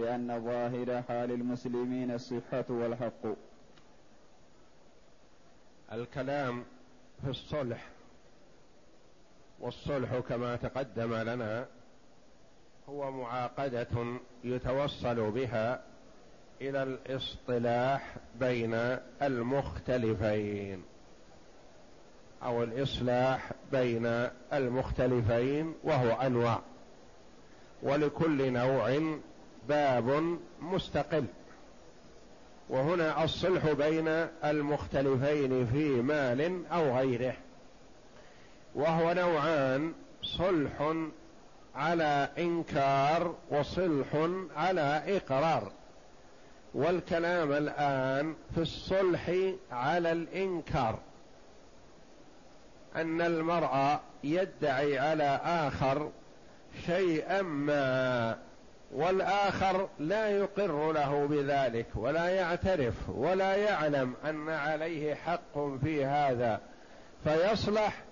لأن ظاهر حال المسلمين الصحة والحق. الكلام في الصلح والصلح كما تقدم لنا هو معاقدة يتوصل بها إلى الاصطلاح بين المختلفين أو الإصلاح بين المختلفين وهو أنواع ولكل نوع باب مستقل. وهنا الصلح بين المختلفين في مال أو غيره. وهو نوعان صلح على إنكار وصلح على إقرار. والكلام الآن في الصلح على الإنكار. أن المرء يدعي على آخر شيئا ما والآخر لا يقر له بذلك ولا يعترف ولا يعلم أن عليه حق في هذا فيصلح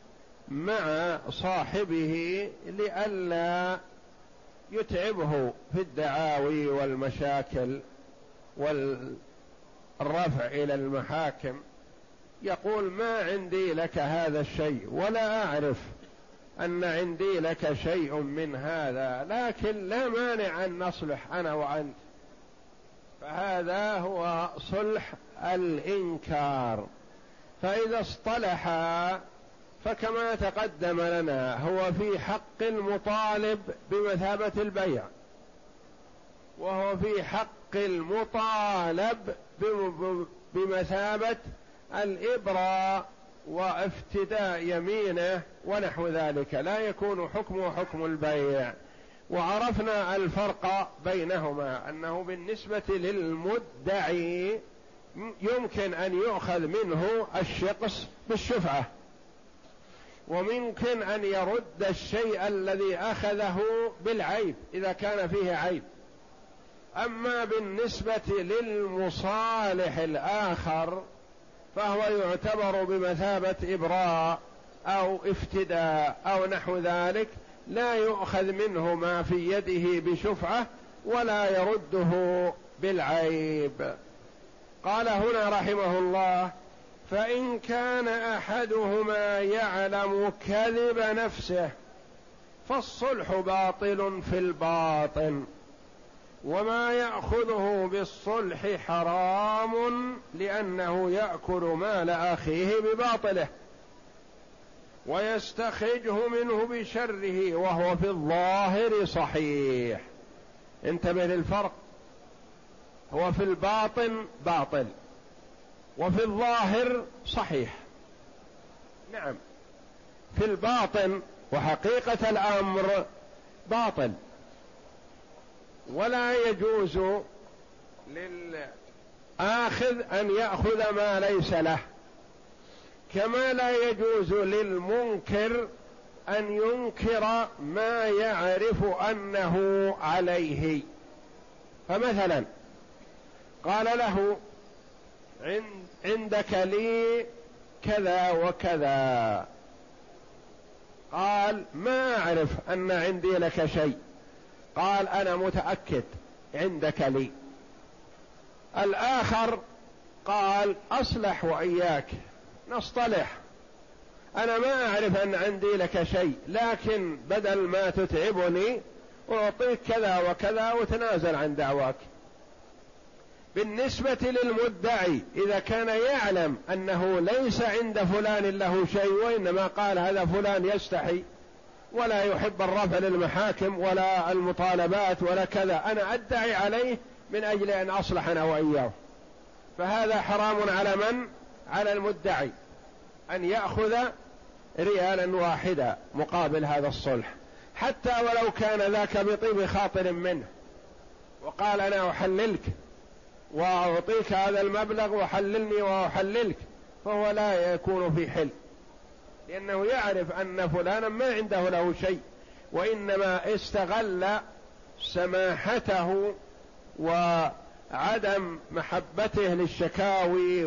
مع صاحبه لئلا يتعبه في الدعاوي والمشاكل والرفع إلى المحاكم. يقول ما عندي لك هذا الشيء ولا أعرف. أن عندي لك شيء من هذا لكن لا مانع أن نصلح أنا وأنت. فهذا هو صلح الإنكار. فإذا اصطلحا فكما تقدم لنا هو في حق المطالب بمثابة البيع. وهو في حق المطالب بمثابة الإبراء وافتداء يمينه ونحو ذلك. لا يكون حكمه حكم البيع. وعرفنا الفرق بينهما أنه بالنسبة للمدعي يمكن أن يؤخذ منه الشقص بالشفعة. وممكن أن يرد الشيء الذي أخذه بالعيب إذا كان فيه عيب. أما بالنسبة للمصالح الآخر فهو يعتبر بمثابة إبراء أو افتداء أو نحو ذلك لا يؤخذ منه ما في يده بشفعة ولا يرده بالعيب. قال هنا رحمه الله فإن كان أحدهما يعلم كذب نفسه فالصلح باطل في الباطن. وما يأخذه بالصلح حرام لأنه يأكل مال أخيه بباطله ويستخرجه منه بشره وهو في الظاهر صحيح. انتبه للفرق. هو في الباطن باطل وفي الظاهر صحيح. نعم. في الباطن وحقيقة الأمر باطل. ولا يجوز للآخذ أن يأخذ ما ليس له. كما لا يجوز للمنكر أن ينكر ما يعرف أنه عليه. فمثلا قال له عندك لي كذا وكذا. قال ما أعرف أن عندي لك شيء. قال أنا متأكد عندك لي. الآخر قال أصلح وإياك نصطلح. أنا ما أعرف أن عندي لك شيء لكن بدل ما تتعبني أعطيك كذا وكذا وتنازل عن دعواك. بالنسبة للمدعي إذا كان يعلم أنه ليس عند فلان له شيء وإنما قال هذا فلان يستحي. ولا يحب الرفع للمحاكم ولا المطالبات ولا كذا. أنا أدعي عليه من أجل أن اصلح أنا وإياه. فهذا حرام على من؟ على المدعي. أن يأخذ ريالا واحدا مقابل هذا الصلح. حتى ولو كان ذاك بطيب خاطر منه. وقال أنا أحللك وأعطيك هذا المبلغ وحللني وأحللك. فهو لا يكون في حل. لأنه يعرف أن فلانا ما عنده له شيء وإنما استغل سماحته وعدم محبته للشكاوي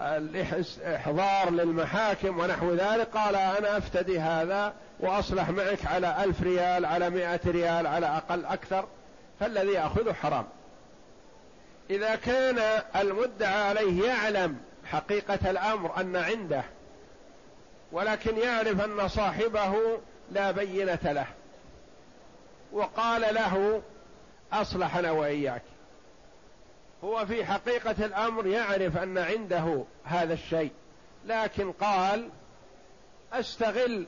والإحضار للمحاكم ونحو ذلك قال أنا أفتدي هذا وأصلح معك على ألف ريال على مائة ريال على أقل أكثر فالذي يأخذه حرام. إذا كان المدعى عليه يعلم حقيقة الأمر أن عنده ولكن يعرف أن صاحبه لا بينة له. وقال له أصلحنا وإياك. هو في حقيقة الأمر يعرف أن عنده هذا الشيء لكن قال أستغل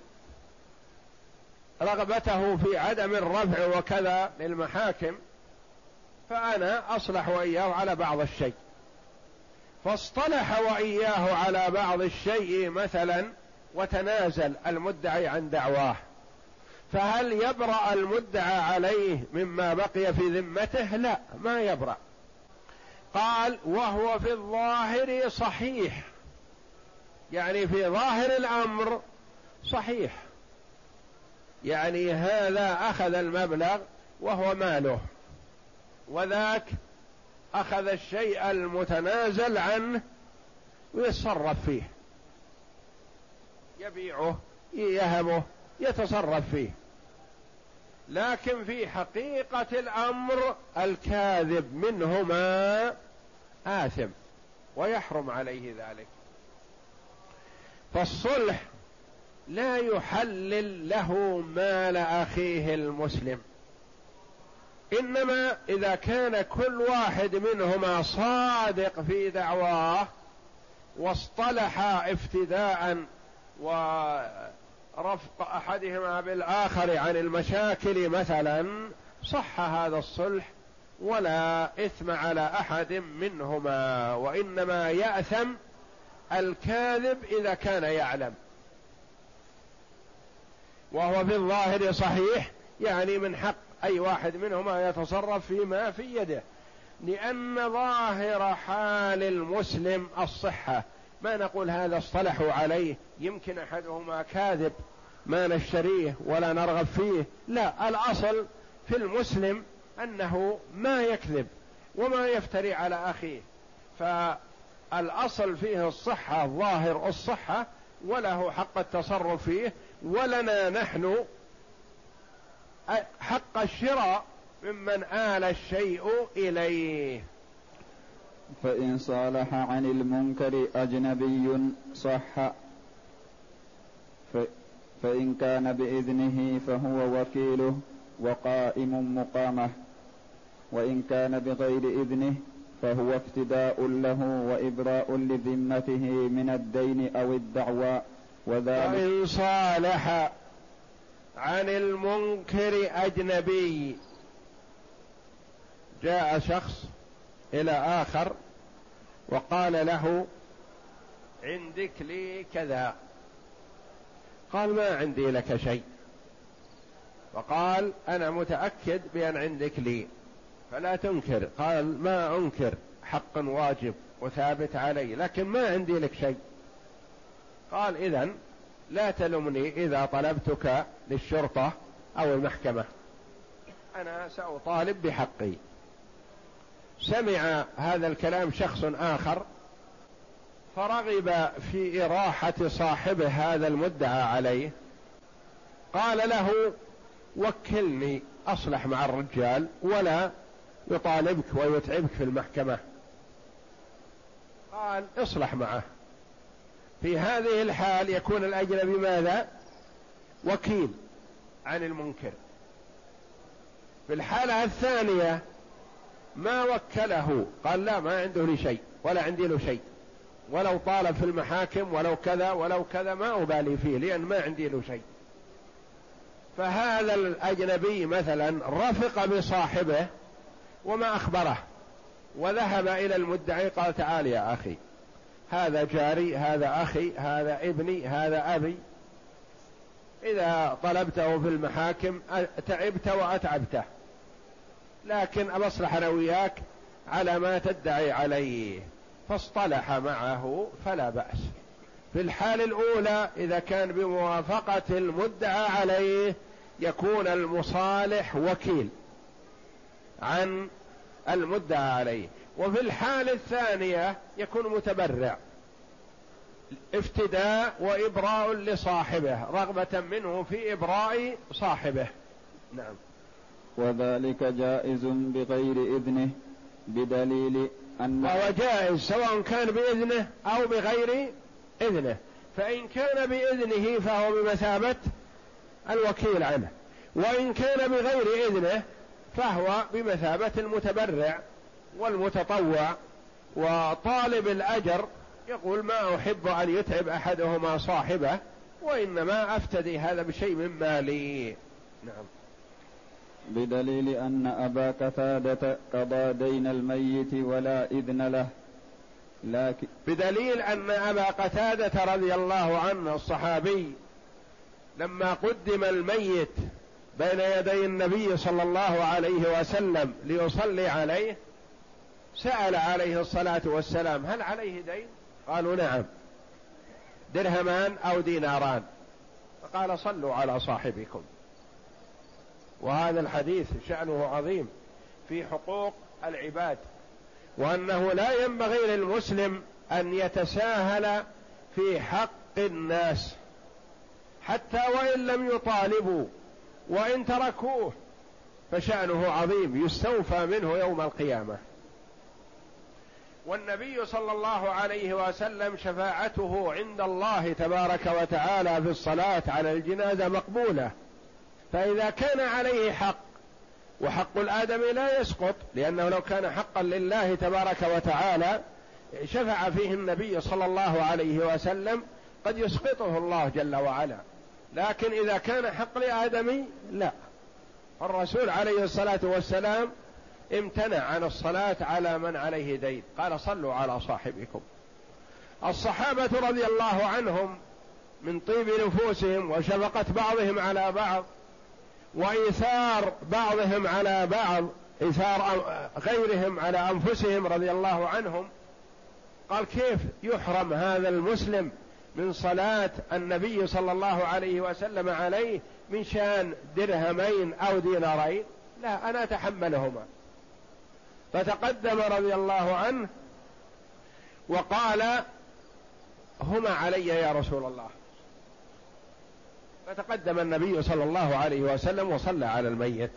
رغبته في عدم الرفع وكذا للمحاكم فأنا أصلح وإياه على بعض الشيء. فاصطلح وإياه على بعض الشيء مثلا وتنازل المدعي عن دعواه. فهل يبرأ المدعى عليه مما بقي في ذمته؟ لا ما يبرأ. قال وهو في الظاهر صحيح. يعني في ظاهر الأمر صحيح. يعني هذا أخذ المبلغ وهو ماله. وذاك أخذ الشيء المتنازل عنه ويتصرف فيه. يبيعه يهبه يتصرف فيه. لكن في حقيقة الأمر الكاذب منهما آثم ويحرم عليه ذلك. فالصلح لا يحلل له مال أخيه المسلم. إنما إذا كان كل واحد منهما صادق في دعواه واصطلح افتداء و رفق أحدهما بالآخر عن المشاكل مثلا صح هذا الصلح ولا إثم على أحد منهما وإنما يأثم الكاذب إذا كان يعلم. وهو في الظاهر صحيح يعني من حق أي واحد منهما يتصرف فيما في يده لأن ظاهر حال المسلم الصحة ما نقول هذا اصطلحوا عليه يمكن أحدهما كاذب ما نشتريه ولا نرغب فيه. لا الأصل في المسلم أنه ما يكذب وما يفتري على أخيه. فالأصل فيه الصحة ظاهر الصحة وله حق التصرف فيه ولنا نحن حق الشراء ممن آل الشيء إليه. فإن صالح عن المنكر أجنبي صح. فإن كان بإذنه فهو وكيله وقائم مقامه. وإن كان بغير إذنه فهو افتداء له وإبراء لذمته من الدين أو الدعوى. وذلك وإن صالح عن المنكر أجنبي. جاء شخص إلى آخر وقال له عندك لي كذا. قال ما عندي لك شيء. وقال أنا متأكد بأن عندك لي. فلا تنكر. قال ما أنكر. حق واجب وثابت علي. لكن ما عندي لك شيء. قال اذا لا تلمني إذا طلبتك للشرطة أو المحكمة. أنا سأطالب بحقي. سمع هذا الكلام شخص آخر فرغب في إراحة صاحبه هذا المدعى عليه قال له وكلني أصلح مع الرجال ولا يطالبك ويتعبك في المحكمة. قال اصلح معه. في هذه الحال يكون الأجنبي ماذا وكيل عن المنكر. في الحالة الثانية ما وكله. قال لا ما عنده لي شيء ولا عندي له شيء. ولو طالب في المحاكم ولو كذا ولو كذا ما أبالي فيه لأن ما عندي له شيء. فهذا الأجنبي مثلا رفق بصاحبه وما أخبره وذهب إلى المدعي قال تعال يا أخي هذا جاري هذا أخي هذا ابني هذا أبي. إذا طلبته في المحاكم تعبت وأتعبته. لكن أبصلح أنا وياك على ما تدعي عليه فاصطلح معه فلا بأس. في الحال الأولى إذا كان بموافقة المدعى عليه يكون المصالح وكيل عن المدعى عليه. وفي الحال الثانية يكون متبرع. افتداء وإبراء لصاحبه رغبة منه في إبراء صاحبه. نعم. وذلك جائز بغير إذنه بدليل أن وهو جائز سواء كان بإذنه أو بغير إذنه. فإن كان بإذنه فهو بمثابة الوكيل عنه. وإن كان بغير إذنه فهو بمثابة المتبرع والمتطوع. وطالب الأجر يقول ما أحب أن يتعب أحدهما صاحبه وإنما أفتدي هذا بشيء من مالي. نعم. بدليل أن أبا قتادة قضى دين الميت ولا إذن له. لكن بدليل أن أبا قتادة رضي الله عنه الصحابي لما قدم الميت بين يدي النبي صلى الله عليه وسلم ليصلي عليه سأل عليه الصلاة والسلام هل عليه دين؟ قالوا نعم. درهمان أو ديناران. فقال صلوا على صاحبكم. وهذا الحديث شأنه عظيم في حقوق العباد وأنه لا ينبغي للمسلم أن يتساهل في حق الناس حتى وإن لم يطالبوا وإن تركوه فشأنه عظيم يستوفى منه يوم القيامة. والنبي صلى الله عليه وسلم شفاعته عند الله تبارك وتعالى في الصلاة على الجنازة مقبولة. فإذا كان عليه حق وحق الآدمي لا يسقط لأنه لو كان حقا لله تبارك وتعالى شفع فيه النبي صلى الله عليه وسلم قد يسقطه الله جل وعلا. لكن إذا كان حق لآدمي لا. الرسول عليه الصلاة والسلام امتنع عن الصلاة على من عليه دين. قال صلوا على صاحبكم. الصحابة رضي الله عنهم من طيب نفوسهم وشفقة بعضهم على بعض وإيثار بعضهم على بعض إيثار غيرهم على أنفسهم رضي الله عنهم. قال كيف يحرم هذا المسلم من صلاة النبي صلى الله عليه وسلم عليه من شان درهمين أو دينارين؟ لا أنا أتحملهما. فتقدم رضي الله عنه وقال هما علي يا رسول الله. فتقدم النبي صلى الله عليه وسلم وصلى على الميت.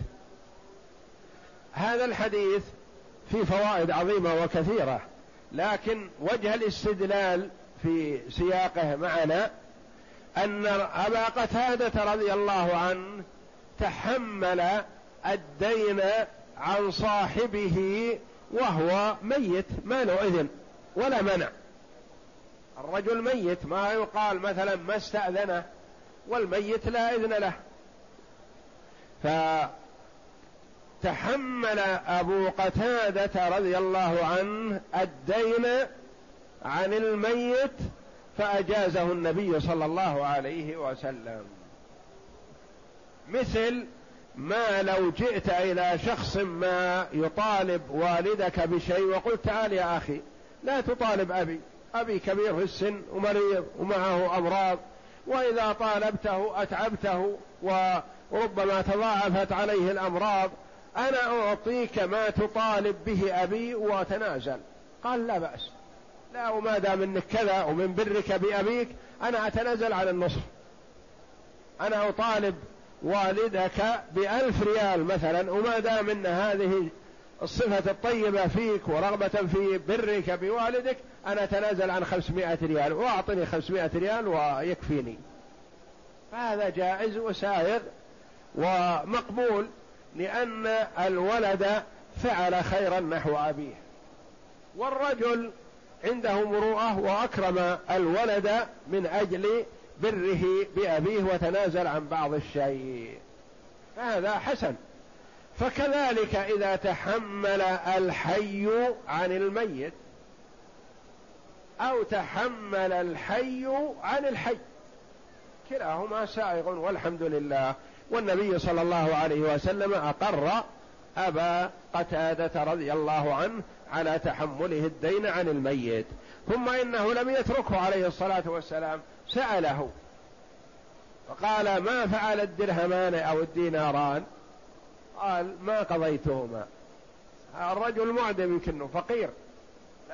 هذا الحديث فيه فوائد عظيمة وكثيرة لكن وجه الاستدلال في سياقه معنا أن أبا قتادة رضي الله عنه تحمل الدين عن صاحبه وهو ميت ما له إذن ولا منع. الرجل ميت ما يقال مثلا ما استأذنه والميت لا إذن له. فتحمل أبو قتادة رضي الله عنه الدين عن الميت فأجازه النبي صلى الله عليه وسلم. مثل ما لو جئت إلى شخص ما يطالب والدك بشيء وقلت تعال يا أخي لا تطالب أبي أبي كبير في السن ومريض ومعه أمراض. وإذا طالبته أتعبته وربما تضاعفت عليه الأمراض أنا أعطيك ما تطالب به أبي وأتنازل. قال لا بأس. لا وما دام إنك كذا ومن برك بأبيك أنا أتنازل عن النصف. أنا أطالب والدك بألف ريال مثلا وما دام إن هذه الصفة الطيبة فيك ورغبة في برك بوالدك أنا أتنازل عن خمسمائة ريال وأعطني خمسمائة ريال ويكفيني. فهذا جائز وسائر ومقبول لأن الولد فعل خيرا نحو أبيه. والرجل عنده مروءة وأكرم الولد من أجل بره بأبيه وتنازل عن بعض الشيء. فهذا حسن. فكذلك إذا تحمل الحي عن الميت أو تحمل الحي عن الحي. كلاهما سائغ والحمد لله. والنبي صلى الله عليه وسلم أقر أبا قتادة رضي الله عنه على تحمله الدين عن الميت. ثم إنه لم يتركه عليه الصلاة والسلام سأله. فقال ما فعل الدرهمان أو الديناران؟ قال ما قضيتهما. الرجل معدم يمكنه فقير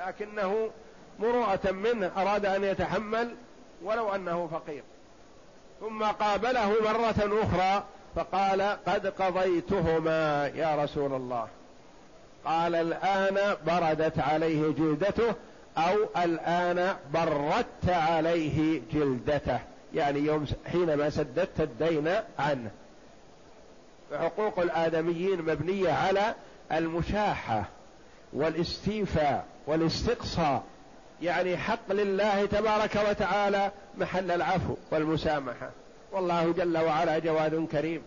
لكنه مروءة منه أراد أن يتحمل ولو أنه فقير. ثم قابله مرة أخرى فقال قد قضيتهما يا رسول الله. قال الآن بردت عليه جلدته أو الآن بردت عليه جلدته. يعني يوم حينما سددت الدين عنه. فحقوق الآدميين مبنية على المشاحة والاستيفاء والاستقصاء يعني حق لله تبارك وتعالى محل العفو والمسامحة. والله جل وعلا جواد كريم.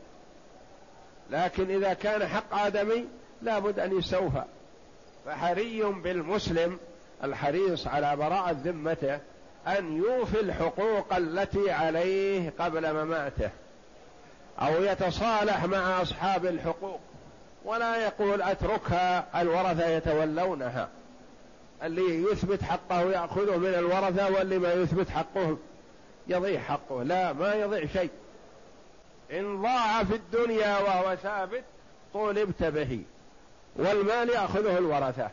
لكن إذا كان حق آدمي لابد أن يستوفى. فحري بالمسلم الحريص على براءة ذمته أن يوفي الحقوق التي عليه قبل مماته. أو يتصالح مع أصحاب الحقوق ولا يقول أتركها الورثة يتولونها. اللي يثبت حقه يأخذه من الورثة واللي ما يثبت حقه يضيع حقه. لا ما يضيع شيء. إن ضاع في الدنيا وهو ثابت طولبت به والمال يأخذه الورثة.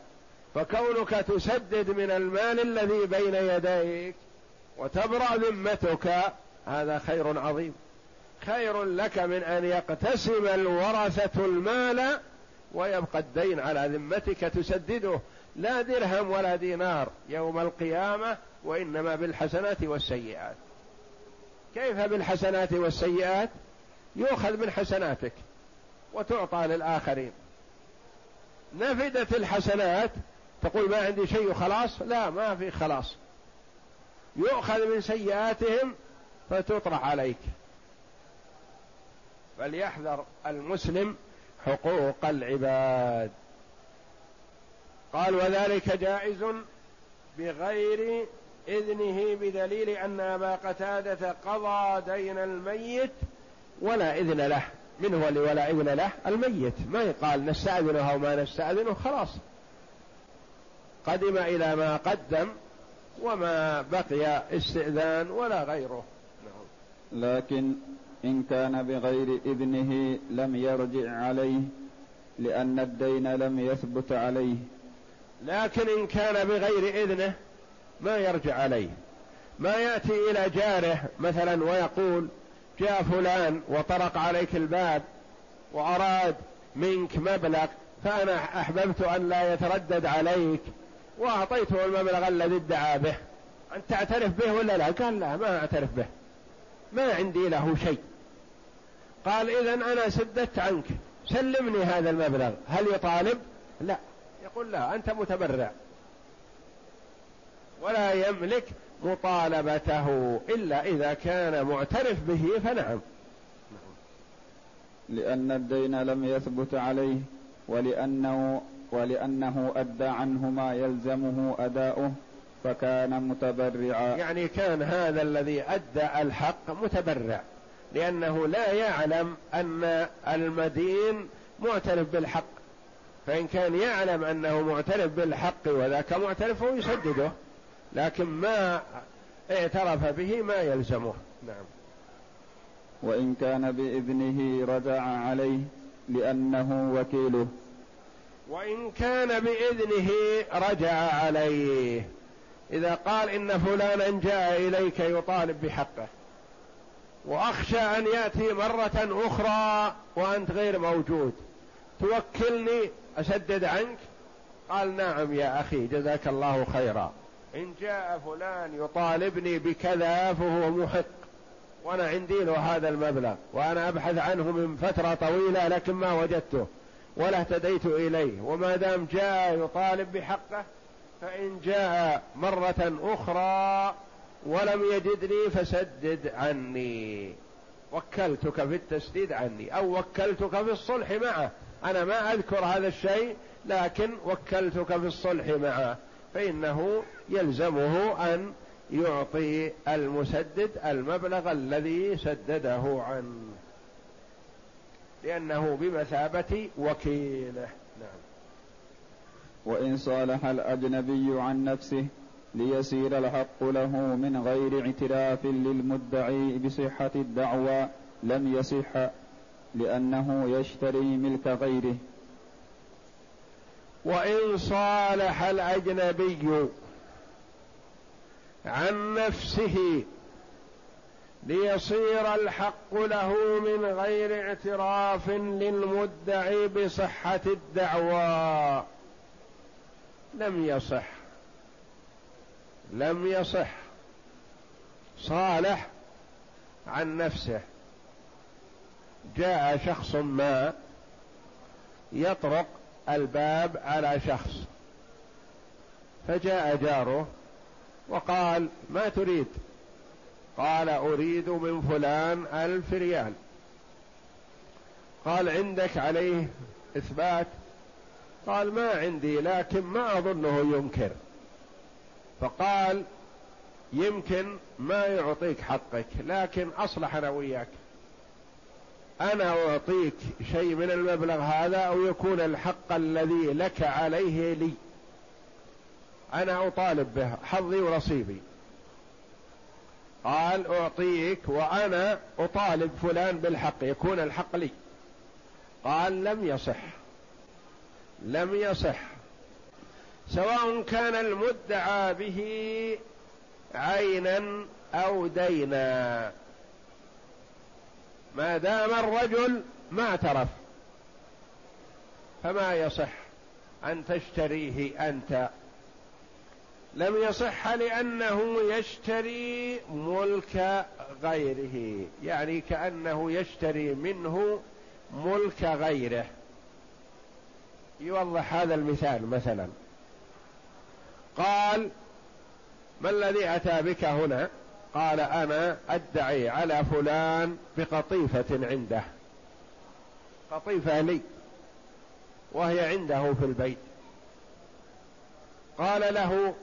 فكونك تسدد من المال الذي بين يديك وتبرأ ذمتك هذا خير عظيم. خير لك من أن يقتسم الورثة المال ويبقى الدين على ذمتك تسدده. لا درهم ولا دينار يوم القيامة وإنما بالحسنات والسيئات. كيف بالحسنات والسيئات؟ يؤخذ من حسناتك وتعطى للآخرين. نفدت الحسنات تقول ما عندي شيء خلاص؟ لا ما في خلاص. يؤخذ من سيئاتهم فتطرح عليك. فليحذر المسلم حقوق العباد. قال وذلك جائز بغير إذنه بدليل أن أبا قتادة قضى دين الميت ولا إذن له من هو اللي ولا إذن له الميت. ما يقال نستأذنه أو ما نستأذنه خلاص. قدم إلى ما قدم وما بقي استئذان ولا غيره. نعم. لكن إن كان بغير إذنه لم يرجع عليه لأن الدين لم يثبت عليه. لكن إن كان بغير إذنه ما يرجع عليه. ما يأتي إلى جاره مثلا ويقول جاء فلان وطرق عليك الباب وأراد منك مبلغ فأنا أحببت أن لا يتردد عليك وأعطيته المبلغ الذي ادعى به. أنت تعترف به ولا لا؟ قال لا ما أعترف به. ما عندي له شيء. قال إذا أنا سددت عنك. سلمني هذا المبلغ. هل يطالب؟ لا. يقول لا أنت متبرع. ولا يملك مطالبته إلا إذا كان معترف به فنعم. لأن الدين لم يثبت عليه ولأنه ولأنه أدى عنه ما يلزمه أداؤه فكان متبرعا. يعني كان هذا الذي أدى الحق متبرع. لأنه لا يعلم أن المدين معترف بالحق. فإن كان يعلم أنه معترف بالحق وذاك معترف فهو يسدده لكن ما اعترف به ما يلزمه. نعم. وإن كان بإذنه رجع عليه لأنه وكيله. وإن كان بإذنه رجع عليه. إذا قال إن فلانا جاء إليك يطالب بحقه. وأخشى أن يأتي مرة أخرى وأنت غير موجود. توكلني أسدد عنك. قال نعم يا أخي جزاك الله خيرا. إن جاء فلان يطالبني بكذا فهو محق. وأنا عندي له هذا المبلغ وأنا أبحث عنه من فترة طويلة لكن ما وجدته ولا اهتديت إليه. وما دام جاء يطالب بحقه فإن جاء مرة أخرى ولم يجدني فسدد عني. وكلتك في التسديد عني أو وكلتك في الصلح معه. أنا ما أذكر هذا الشيء لكن وكلتك في الصلح معه. فإنه يلزمه أن يعطي المسدد المبلغ الذي سدده عنه. لأنه بمثابة وكيله. نعم. وإن صالح الأجنبي عن نفسه ليسير الحق له من غير اعتراف للمدعي بصحة الدعوى لم يصح لأنه يشتري ملك غيره. وإن صالح الأجنبي عن نفسه ليصير الحق له من غير اعتراف للمدعي بصحة الدعوى لم يصح. لم يصح صالح عن نفسه. جاء شخص ما يطرق الباب على شخص فجاء جاره وقال ما تريد؟ قال أريد من فلان ألف ريال. قال عندك عليه إثبات؟ قال ما عندي لكن ما أظنه ينكر. فقال يمكن ما يعطيك حقك لكن أصلح أنا وياك. أنا أعطيك شيء من المبلغ هذا أو يكون الحق الذي لك عليه لي. أنا أطالب به حظي ونصيبي. قال أعطيك وأنا أطالب فلان بالحق يكون الحق لي. قال لم يصح. لم يصح. سواء كان المدعى به عينا أو دينا. ما دام الرجل ما اعترف فما يصح أن تشتريه أنت. لم يصح لأنه يشتري ملك غيره يعني كأنه يشتري منه ملك غيره. يوضح هذا المثال مثلا. قال ما الذي أتى بك هنا؟ قال أنا أدعي على فلان بقطيفة عنده. قطيفة لي وهي عنده في البيت. قال له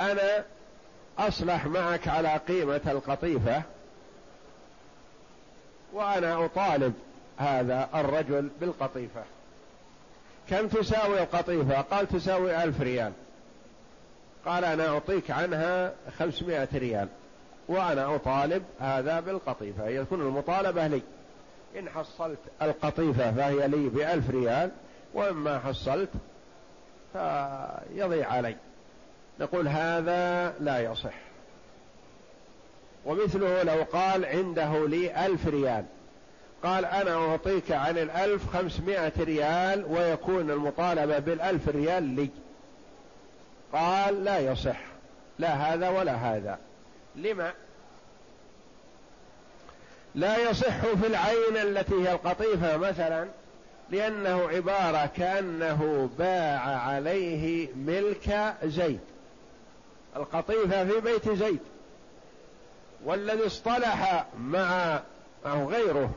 أنا أصلح معك على قيمة القطيفة وأنا أطالب هذا الرجل بالقطيفة. كم تساوي القطيفة؟ قال تساوي ألف ريال. قال أنا أعطيك عنها خمسمائة ريال وأنا أطالب هذا بالقطيفة يكون المطالبة لي. إن حصلت القطيفة فهي لي بألف ريال وإن ما حصلت فيضيع علي. نقول هذا لا يصح. ومثله لو قال عنده لي ألف ريال. قال أنا أعطيك عن الألف خمسمائة ريال ويكون المطالبة بالألف ريال لي. قال لا يصح لا هذا ولا هذا. لما؟ لا يصح في العين التي هي القطيفة مثلا لأنه عبارة كأنه باع عليه ملك زيد. القطيفة في بيت زيد. والذي اصطلح مع أو غيره.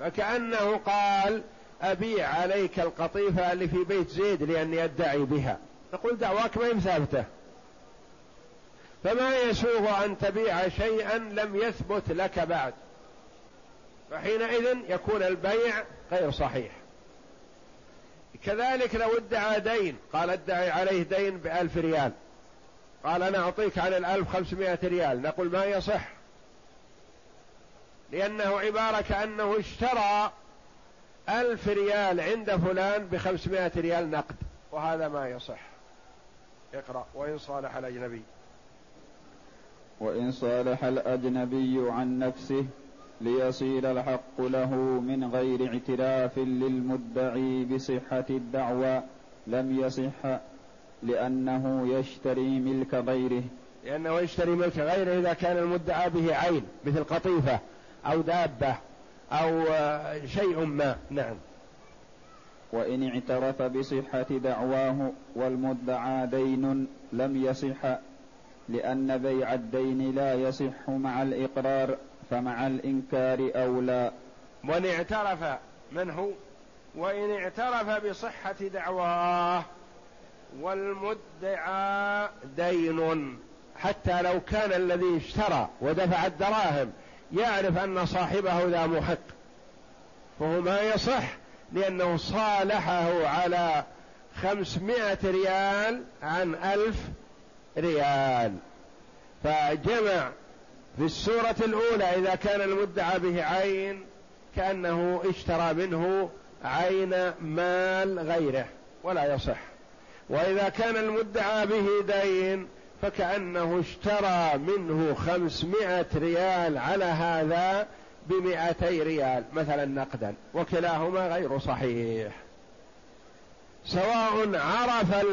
فكأنه قال أبيع عليك القطيفة اللي في بيت زيد لأني أدعي بها. نقول دعواك ما ثابتة فما يسوغ أن تبيع شيئا لم يثبت لك بعد. فحينئذ يكون البيع غير صحيح. كذلك لو ادعى دين قال ادعي عليه دين بألف ريال. قال أنا أعطيك عن الألف خمسمائة ريال. نقول ما يصح. لأنه عبارة كأنه اشترى ألف ريال عند فلان بخمسمائة ريال نقد وهذا ما يصح. اقرأ. وإن صالح الأجنبي. وإن صالح الأجنبي عن نفسه ليصير الحق له من غير اعتراف للمدعي بصحة الدعوى لم يصح لأنه يشتري ملك غيره. لأنه يشتري ملك غيره إذا كان المدعى به عين مثل قطيفة أو دابة أو شيء ما. نعم. وإن اعترف بصحة دعواه والمدعى دين لم يصح لأن بيع الدين لا يصح مع الإقرار فمع الإنكار أولى. وإن اعترف من هو وإن اعترف بصحة دعواه والمدعى دين. حتى لو كان الذي اشترى ودفع الدراهم يعرف أن صاحبه ذا محق فهو ما يصح لأنه صالحه على خمسمائة ريال عن ألف ريال. فجمع في السورة الأولى إذا كان المدعى به عين كأنه اشترى منه عين مال غيره ولا يصح. وإذا كان المدعى به دين فكأنه اشترى منه خمسمائة ريال على هذا بمئتي ريال مثلا نقدا وكلاهما غير صحيح. سواء عرف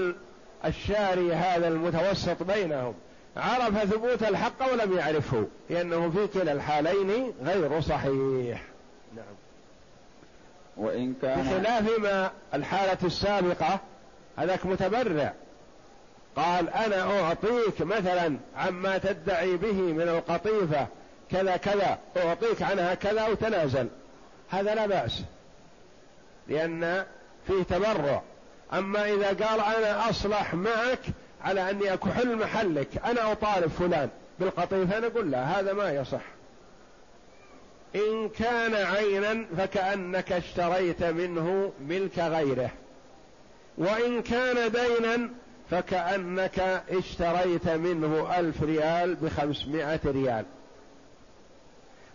الشاري هذا المتوسط بينهم عرف ثبوت الحق ولم يعرفه لأنه في كلا الحالين غير صحيح. نعم. وإن كان بخلاف ما الحالة السابقة هذاك متبرع. قال أنا أعطيك مثلا عما تدعي به من القطيفة كذا كذا أعطيك عنها كذا وتنازل. هذا لا بأس لأن فيه تبرع. أما إذا قال أنا أصلح معك على أني أكحل محلك أنا أطالب فلان بالقطيفة نقول لا هذا ما يصح. إن كان عينا فكأنك اشتريت منه ملك غيره. وإن كان دينا فكأنك اشتريت منه ألف ريال بخمسمائة ريال.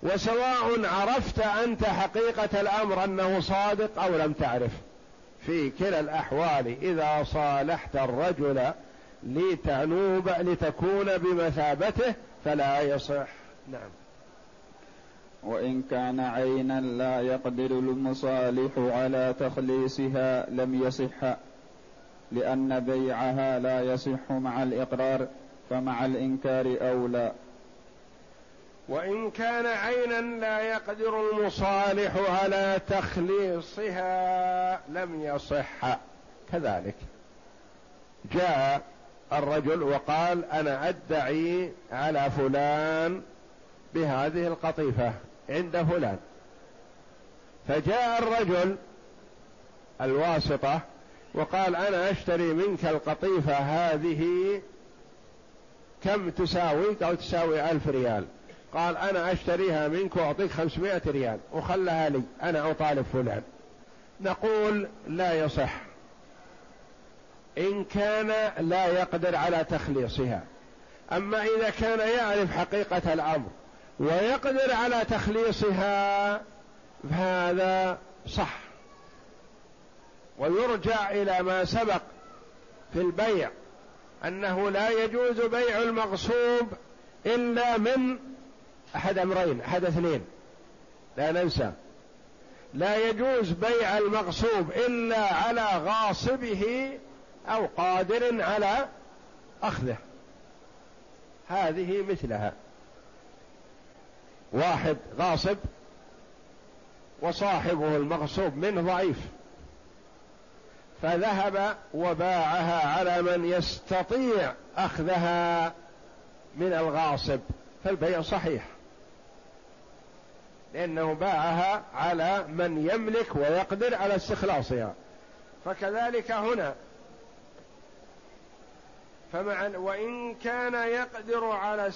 وسواء عرفت أنت حقيقة الأمر أنه صادق أو لم تعرف. في كلا الأحوال إذا صالحت الرجل لتنوب لتكون بمثابته فلا يصح. نعم. وإن كان عينا لا يقدر المصالح على تخليصها لم يصح لأن بيعها لا يصح مع الإقرار فمع الإنكار أولى. وإن كان عينا لا يقدر المصالح على تخليصها لم يصح. كذلك. جاء الرجل وقال أنا أدعي على فلان بهذه القطيفة عند فلان. فجاء الرجل الواسطة وقال أنا أشتري منك القطيفة هذه كم تساوي قال تساوي ألف ريال؟ قال أنا أشتريها منك وأعطيك خمسمائة ريال وخلها لي أنا أطالب فلان. نقول لا يصح. إن كان لا يقدر على تخليصها. أما إذا كان يعرف حقيقة الأمر ويقدر على تخليصها فهذا صح. ويرجع إلى ما سبق في البيع أنه لا يجوز بيع المغصوب إلا من أحد أمرين أحد اثنين. لا ننسى. لا يجوز بيع المغصوب إلا على غاصبه أو قادر على أخذه. هذه مثلها. واحد غاصب وصاحبه المغصوب منه ضعيف. فذهب وباعها على من يستطيع أخذها من الغاصب. فالبيع صحيح. لأنه باعها على من يملك ويقدر على استخلاصها. فكذلك هنا. فمع وإن كان يقدر على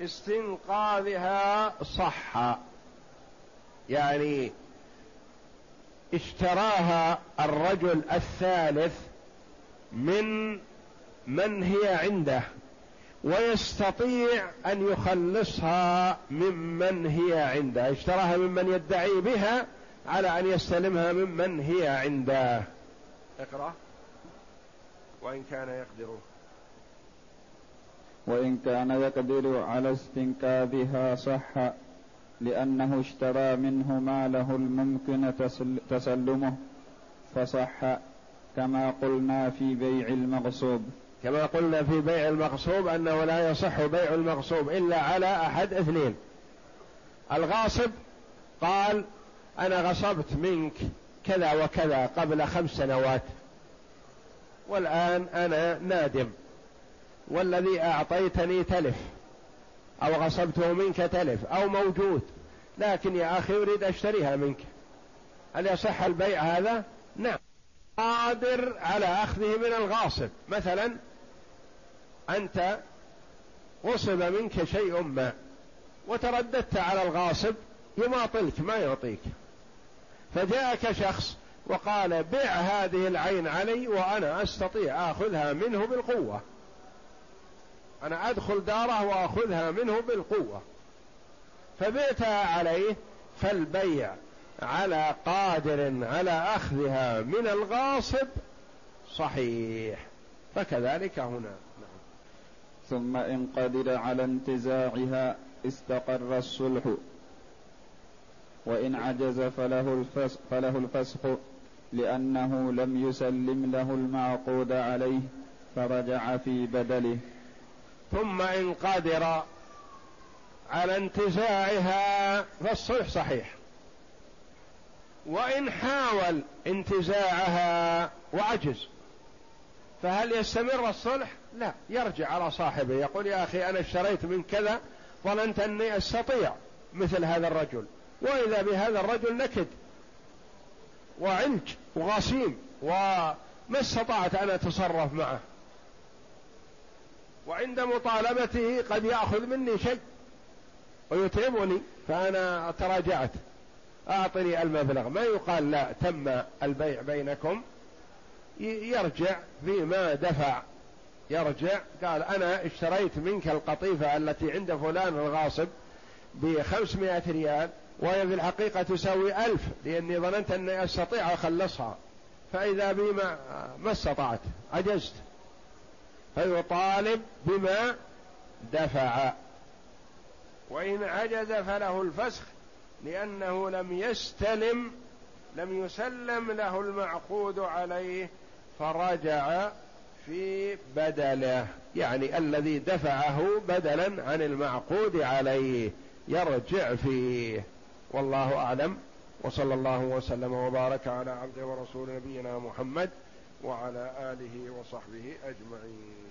استنقاذها صح. يعني اشتراها الرجل الثالث من من هي عنده. ويستطيع أن يخلصها ممن هي عنده. اشتراها ممن يدعي بها على أن يستلمها ممن هي عنده. اقرأ. وإن كان يقدر. وإن كان يقدر على استنكابها صح لأنه اشترى منه ما له الممكن تسلمه فصح كما قلنا في بيع المغصوب. كما قلنا في بيع المغصوب أنه لا يصح بيع المغصوب إلا على أحد اثنين. الغاصب قال أنا غصبت منك كذا وكذا قبل خمس سنوات. والآن أنا نادم. والذي أعطيتني تلف. أو غصبته منك تلف. أو موجود. لكن يا أخي أريد أشتريها منك. هل يصح البيع هذا؟ نعم. قادر على أخذه من الغاصب. مثلا أنت غصب منك شيء ما وترددت على الغاصب يماطلك ما يعطيك. فجاءك شخص وقال بع هذه العين علي وأنا أستطيع آخذها منه بالقوة. أنا أدخل داره وأخذها منه بالقوة. فبعتها عليه فالبيع على قادر على أخذها من الغاصب صحيح. فكذلك هنا. نعم. ثم إن قدر على انتزاعها استقر الصلح. وإن عجز فله الفسخ, فله الفسخ لأنه لم يسلم له المعقود عليه فرجع في بدله. ثم إن قدر على انتزاعها فالصلح صحيح. وإن حاول انتزاعها وعجز فهل يستمر الصلح؟ لا يرجع على صاحبه يقول يا أخي أنا اشتريت من كذا ظننت أني أستطيع مثل هذا الرجل وإذا بهذا الرجل نكد وعنج وغصيم وما استطعت أن أتصرف معه وعند مطالبته قد يأخذ مني شيء ويتعبني فأنا تراجعت أعطني المبلغ. ما يقال لا تم البيع بينكم. يرجع فيما دفع. يرجع. قال أنا اشتريت منك القطيفة التي عند فلان الغاصب بخمسمائة ريال وهي في الحقيقة تساوي ألف لأني ظننت أني أستطيع أخلصها. فإذا بي ما, ما استطعت؟ عجزت. فيطالب بما دفع. وإن عجز فله الفسخ. لأنه لم يستلم لم يسلم له المعقود عليه فرجع في بدله يعني الذي دفعه بدلا عن المعقود عليه يرجع فيه. والله أعلم. وصلى الله وسلم وبارك على عبده ورسول نبينا محمد وعلى آله وصحبه أجمعين.